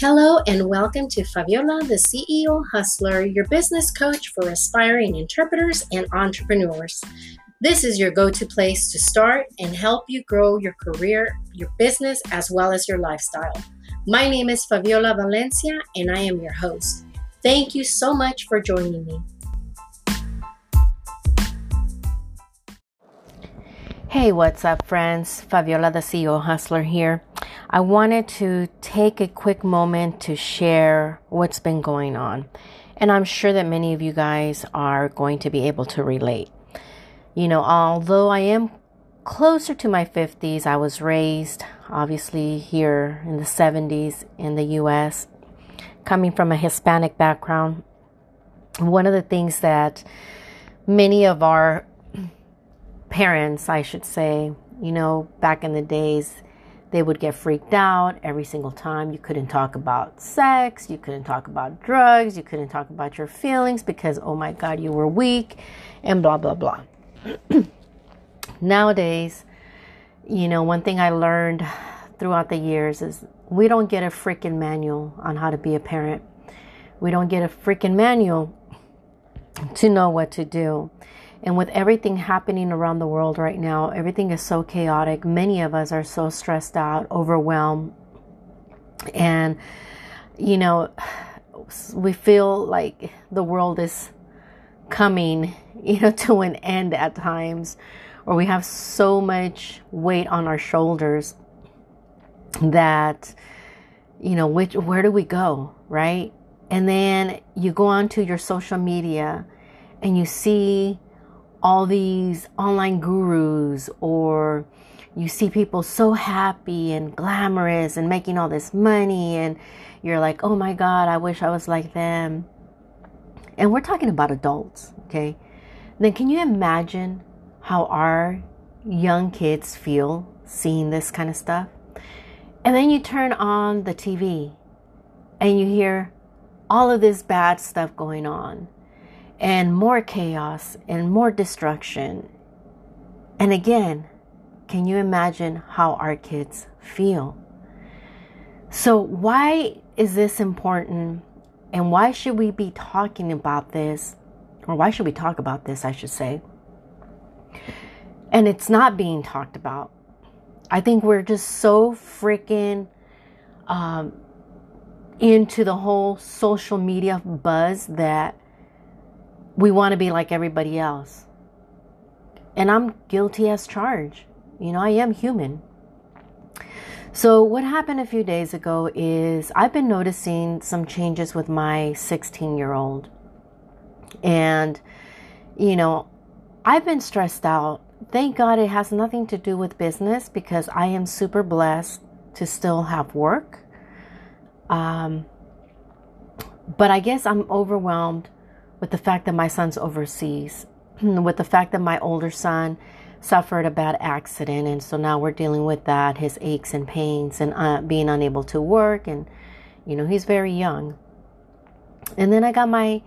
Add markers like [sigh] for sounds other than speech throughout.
Hello and welcome to Fabiola, the CEO Hustler, your business coach for aspiring interpreters and entrepreneurs. This is your go to place to start and help you grow your career, your business, as well as your lifestyle. My name is Fabiola Valencia and I am your host. Thank you so much for joining me. Hey, what's up, friends? Fabiola, the CEO Hustler here. I wanted to take a quick moment to share what's been going on. And I'm sure that many of you guys are going to be able to relate. You know, although I am closer to my 50s, I was raised obviously here in the 70s in the US, coming from a Hispanic background. One of the things that many of our [clears throat] parents, I should say, you know, back in the days, they would get freaked out every single time. You couldn't talk about sex, you couldn't talk about drugs, you couldn't talk about your feelings because, oh my God, you were weak, and blah, blah, blah. [clears throat] Nowadays, you know, one thing I learned throughout the years is we don't get a freaking manual on how to be a parent. We don't get a freaking manual to know what to do. And with everything happening around the world right now, everything is so chaotic. Many of us are so stressed out, overwhelmed. And, you know, [sighs] we feel like the world is coming, [laughs] you know, to an end at times, or we have so much weight on our shoulders that, you know, which, where do we go, right? And then you go onto your social media and you see all these online gurus or you see people so happy and glamorous and making all this money and you're like, "Oh my god, I wish I was like them." And we're talking about adults, okay? Then can you imagine how our young kids feel seeing this kind of stuff? And then you turn on the TV and you hear all of this bad stuff going on and more chaos and more destruction. And again, can you imagine how our kids feel? So, why is this important? And why should we be talking about this? Or why should we talk about this, I should say? And it's not being talked about. I think we're just so freaking um, into the whole social media buzz that we want to be like everybody else. And I'm guilty as charged. You know, I am human. So, what happened a few days ago is I've been noticing some changes with my 16 year old. And, you know, I've been stressed out. Thank God it has nothing to do with business because I am super blessed to still have work. Um, but I guess I'm overwhelmed with the fact that my son's overseas, [clears throat] with the fact that my older son suffered a bad accident, and so now we're dealing with that, his aches and pains, and uh, being unable to work, and you know he's very young. And then I got my,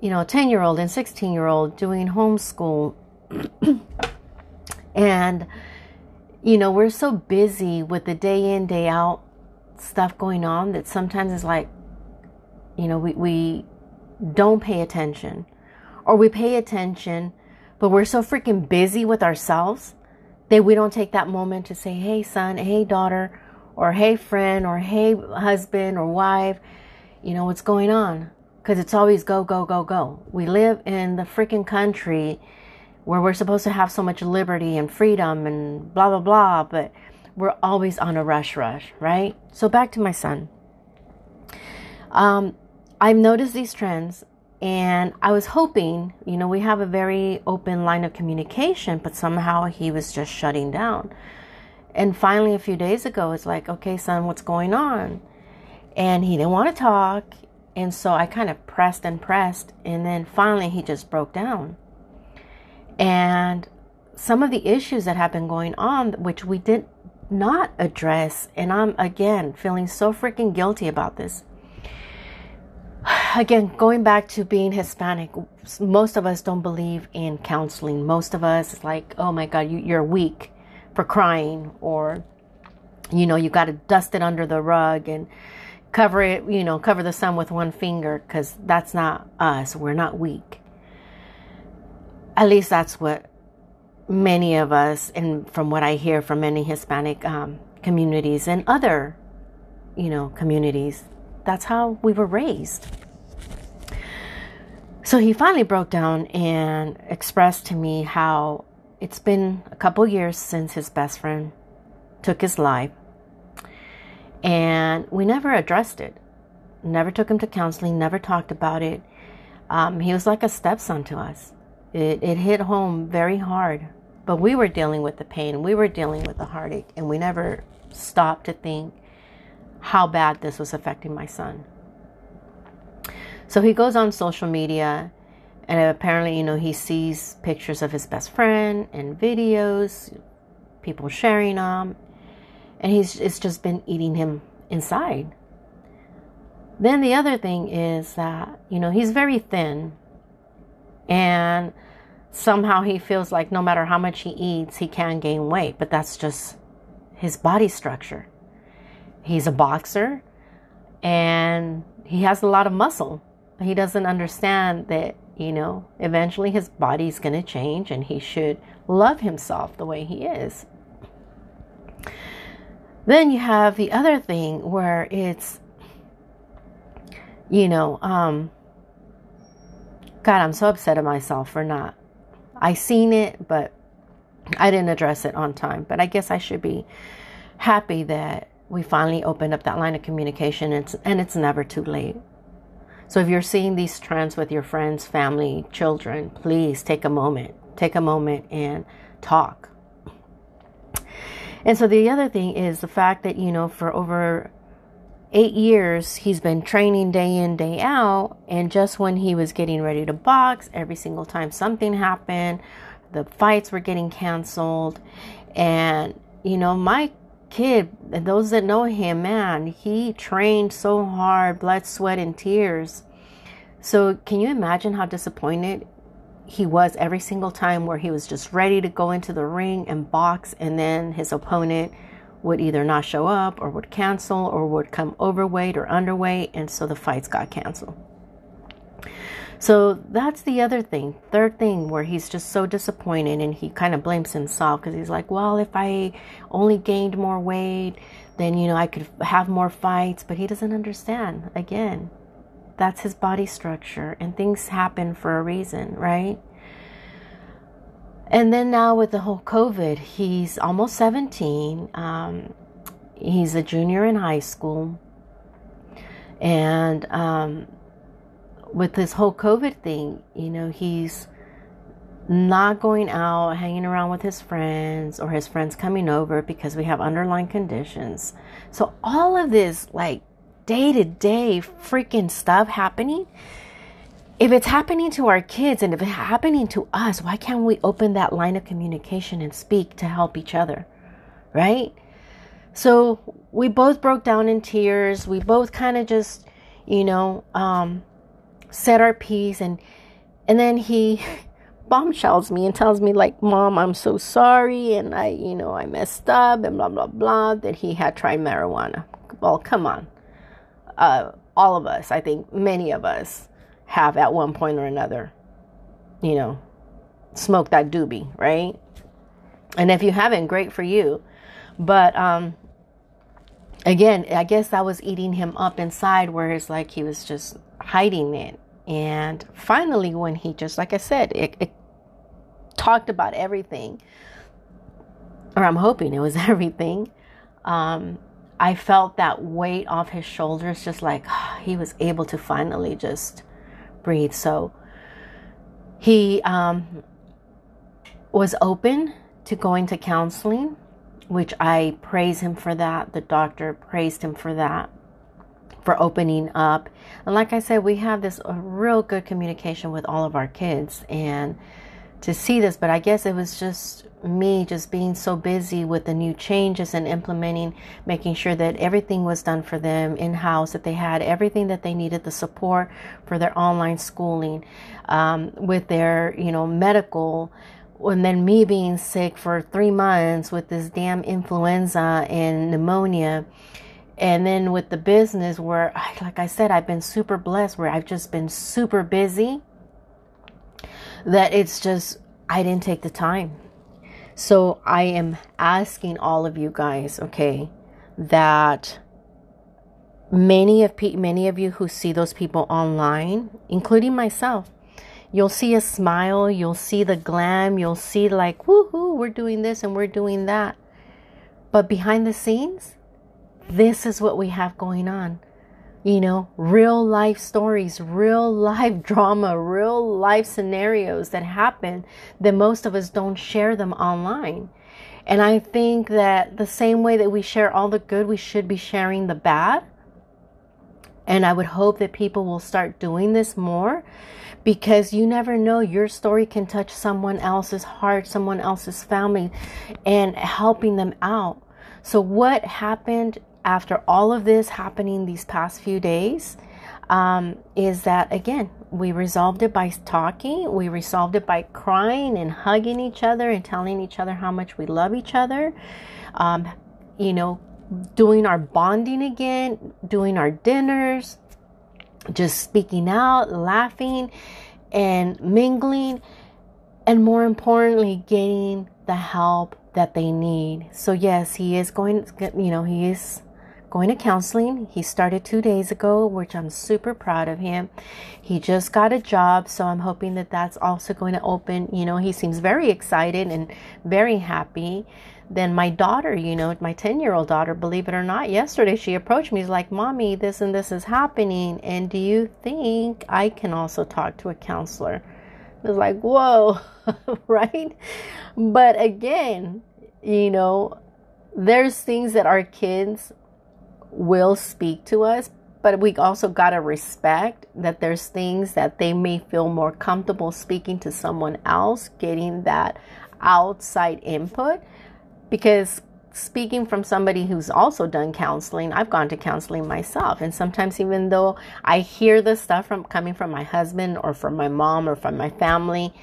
you know, ten year old and sixteen year old doing homeschool, [clears throat] and you know we're so busy with the day in day out stuff going on that sometimes it's like, you know, we we don't pay attention. Or we pay attention, but we're so freaking busy with ourselves that we don't take that moment to say, hey, son, hey, daughter, or hey, friend, or hey, husband or wife, you know, what's going on? Because it's always go, go, go, go. We live in the freaking country where we're supposed to have so much liberty and freedom and blah, blah, blah, but we're always on a rush, rush, right? So back to my son. Um, I've noticed these trends and I was hoping, you know, we have a very open line of communication, but somehow he was just shutting down. And finally, a few days ago, it's like, okay, son, what's going on? And he didn't want to talk. And so I kind of pressed and pressed. And then finally, he just broke down. And some of the issues that have been going on, which we did not address, and I'm again feeling so freaking guilty about this again, going back to being Hispanic, most of us don't believe in counseling. Most of us is like, oh my God, you, you're weak for crying, or you know, you got to dust it under the rug and cover it, you know, cover the sun with one finger because that's not us. We're not weak. At least that's what many of us, and from what I hear from many Hispanic um, communities and other, you know, communities, that's how we were raised. So he finally broke down and expressed to me how it's been a couple years since his best friend took his life and we never addressed it. Never took him to counseling, never talked about it. Um, he was like a stepson to us. It, it hit home very hard, but we were dealing with the pain, we were dealing with the heartache, and we never stopped to think how bad this was affecting my son. So he goes on social media, and apparently, you know, he sees pictures of his best friend and videos, people sharing them, and he's it's just been eating him inside. Then the other thing is that, you know, he's very thin and somehow he feels like no matter how much he eats, he can gain weight, but that's just his body structure. He's a boxer and he has a lot of muscle. He doesn't understand that, you know, eventually his body's going to change and he should love himself the way he is. Then you have the other thing where it's, you know, um, God, I'm so upset at myself for not. I seen it, but I didn't address it on time. But I guess I should be happy that we finally opened up that line of communication, and it's, and it's never too late. So if you're seeing these trends with your friends, family, children, please take a moment. Take a moment and talk. And so the other thing is the fact that, you know, for over eight years, he's been training day in, day out. And just when he was getting ready to box, every single time something happened, the fights were getting canceled. And, you know, my kid, those that know him, man, he trained so hard, blood, sweat, and tears. So, can you imagine how disappointed he was every single time where he was just ready to go into the ring and box, and then his opponent would either not show up or would cancel or would come overweight or underweight, and so the fights got canceled. So that's the other thing. Third thing where he's just so disappointed and he kind of blames himself because he's like, well, if I only gained more weight, then, you know, I could have more fights. But he doesn't understand. Again, that's his body structure, and things happen for a reason, right? And then now with the whole COVID, he's almost 17. Um, he's a junior in high school. And um, with this whole COVID thing, you know, he's not going out, hanging around with his friends, or his friends coming over because we have underlying conditions. So, all of this, like, day to day freaking stuff happening. If it's happening to our kids and if it's happening to us, why can't we open that line of communication and speak to help each other? Right? So we both broke down in tears. We both kind of just, you know, um, said our piece and and then he [laughs] bombshells me and tells me like mom i'm so sorry and i you know i messed up and blah blah blah that he had tried marijuana well come on uh, all of us, I think many of us have at one point or another, you know, smoked that doobie, right? And if you haven't, great for you. But um, again, I guess i was eating him up inside, where it's like he was just hiding it. And finally, when he just, like I said, it, it talked about everything, or I'm hoping it was [laughs] everything. Um, I felt that weight off his shoulders, just like [sighs] he was able to finally just breathe. So he um, was open to going to counseling, which I praise him for that. The doctor praised him for that, for opening up. And like I said, we have this real good communication with all of our kids and to see this, but I guess it was just me just being so busy with the new changes and implementing, making sure that everything was done for them in house, that they had everything that they needed, the support for their online schooling, um, with their, you know, medical. And then me being sick for three months with this damn influenza and pneumonia And then with the business, where, like I said, I've been super blessed, where I've just been super busy, that it's just, I didn't take the time. So I am asking all of you guys, okay, that many of pe- many of you who see those people online, including myself, you'll see a smile, you'll see the glam, you'll see like, woohoo, we're doing this and we're doing that. But behind the scenes, this is what we have going on. You know, real life stories, real life [laughs] drama, real life scenarios that happen that most of us don't share them online. And I think that the same way that we share all the good, we should be sharing the bad. And I would hope that people will start doing this more because you never know your story can touch someone else's heart, someone else's family, and helping them out. So, what happened after all of this happening these past few days um, is that again, we resolved it by talking, we resolved it by crying and hugging each other and telling each other how much we love each other. Um, you know, doing our bonding again, doing our dinners, just speaking out, laughing, and mingling, and more importantly, getting the help that they need. So, yes, he is going, you know, he is going to counseling. He started two days ago, which I'm super proud of him. He just got a job, so I'm hoping that that's also going to open. You know, he seems very excited and very happy then my daughter, you know, my 10 year old daughter, believe it or not, yesterday she approached me. She's like, Mommy, this and this is happening. And do you think I can also talk to a counselor? I was like, Whoa, [laughs] right? But again, you know, there's things that our kids will speak to us, but we also got to respect that there's things that they may feel more comfortable speaking to someone else, getting that outside input because speaking from somebody who's also done counseling, I've gone to counseling myself. And sometimes, even though I hear the stuff from coming from my husband or from my mom or from my family,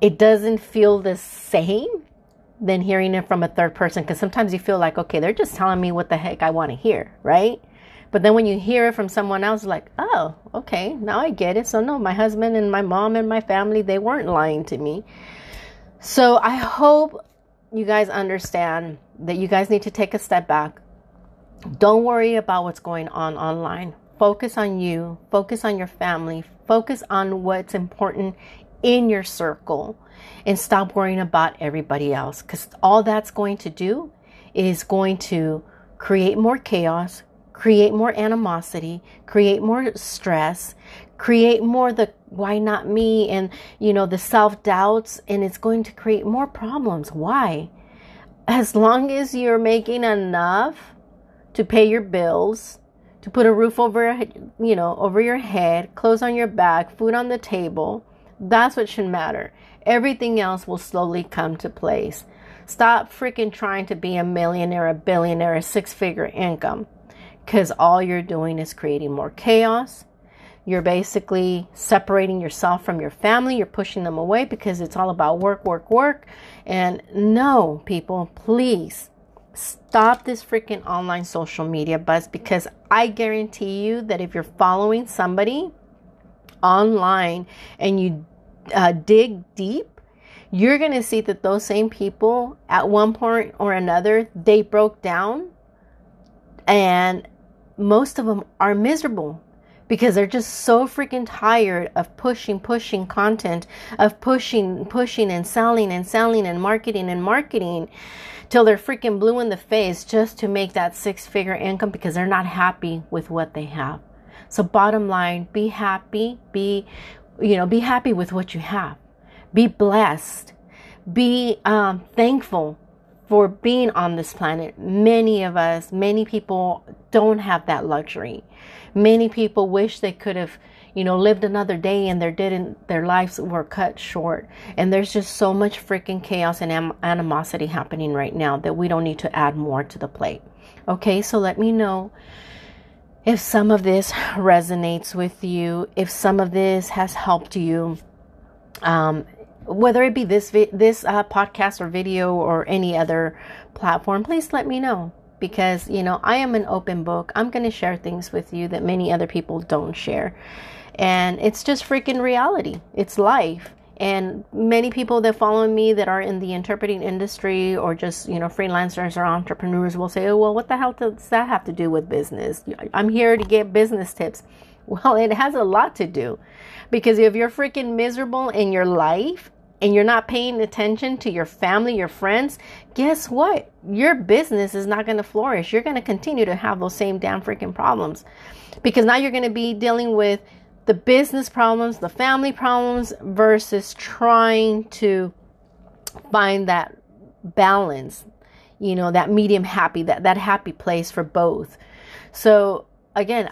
it doesn't feel the same than hearing it from a third person. Because sometimes you feel like, okay, they're just telling me what the heck I want to hear, right? But then when you hear it from someone else, like, oh, okay, now I get it. So, no, my husband and my mom and my family, they weren't lying to me. So, I hope you guys understand that you guys need to take a step back. Don't worry about what's going on online. Focus on you, focus on your family, focus on what's important in your circle, and stop worrying about everybody else. Because all that's going to do is going to create more chaos, create more animosity, create more stress, create more the why not me and you know the self-doubts and it's going to create more problems. Why? As long as you're making enough to pay your bills to put a roof over you know over your head clothes on your back food on the table that's what should matter everything else will slowly come to place stop freaking trying to be a millionaire a billionaire a six figure income because all you're doing is creating more chaos you're basically separating yourself from your family. You're pushing them away because it's all about work, work, work. And no, people, please stop this freaking online social media buzz because I guarantee you that if you're following somebody online and you uh, dig deep, you're going to see that those same people at one point or another, they broke down and most of them are miserable because they're just so freaking tired of pushing, pushing content, of pushing, pushing and selling and selling and marketing and marketing till they're freaking blue in the face just to make that six figure income because they're not happy with what they have. So, bottom line, be happy, be, you know, be happy with what you have, be blessed, be um, thankful for being on this planet. Many of us, many people don't have that luxury. Many people wish they could have, you know, lived another day and their didn't their lives were cut short. And there's just so much freaking chaos and animosity happening right now that we don't need to add more to the plate. Okay, so let me know if some of this resonates with you, if some of this has helped you. Um, whether it be this vi- this uh, podcast or video or any other platform, please let me know because, you know, I am an open book. I'm going to share things with you that many other people don't share. And it's just freaking reality. It's life. And many people that follow me that are in the interpreting industry or just, you know, freelancers or entrepreneurs will say, oh, well, what the hell does that have to do with business? I'm here to get business tips. [laughs] Well, it has a lot to do because if you're freaking miserable in your life and you're not paying attention to your family, your friends, guess what? Your business is not going to flourish. You're going to continue to have those same damn freaking problems because now you're going to be dealing with the business problems, the family problems, versus trying to find that balance, you know, that medium happy, that, that happy place for both. So, again,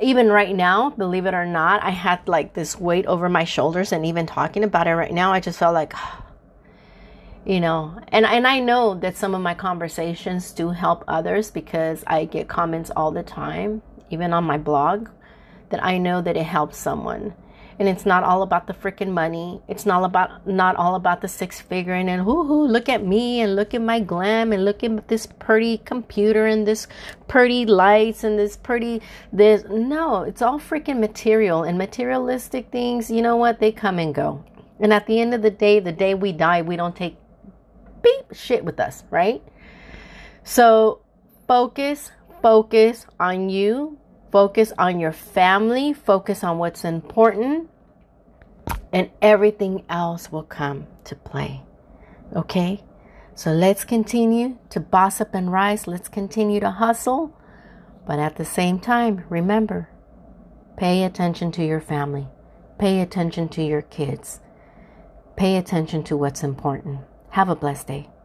even right now, believe it or not, I had like this weight over my shoulders, and even talking about it right now, I just felt like, [sighs] you know, and and I know that some of my conversations do help others because I get comments all the time, even on my blog that I know that it helps someone. And it's not all about the freaking money. It's not about not all about the six figure and then whoo hoo look at me and look at my glam and look at this pretty computer and this pretty lights and this pretty this no, it's all freaking material and materialistic things, you know what? They come and go. And at the end of the day, the day we die, we don't take beep shit with us, right? So focus, focus on you, Focus on your family, focus on what's important, and everything else will come to play. Okay? So let's continue to boss up and rise. Let's continue to hustle. But at the same time, remember pay attention to your family, pay attention to your kids, pay attention to what's important. Have a blessed day.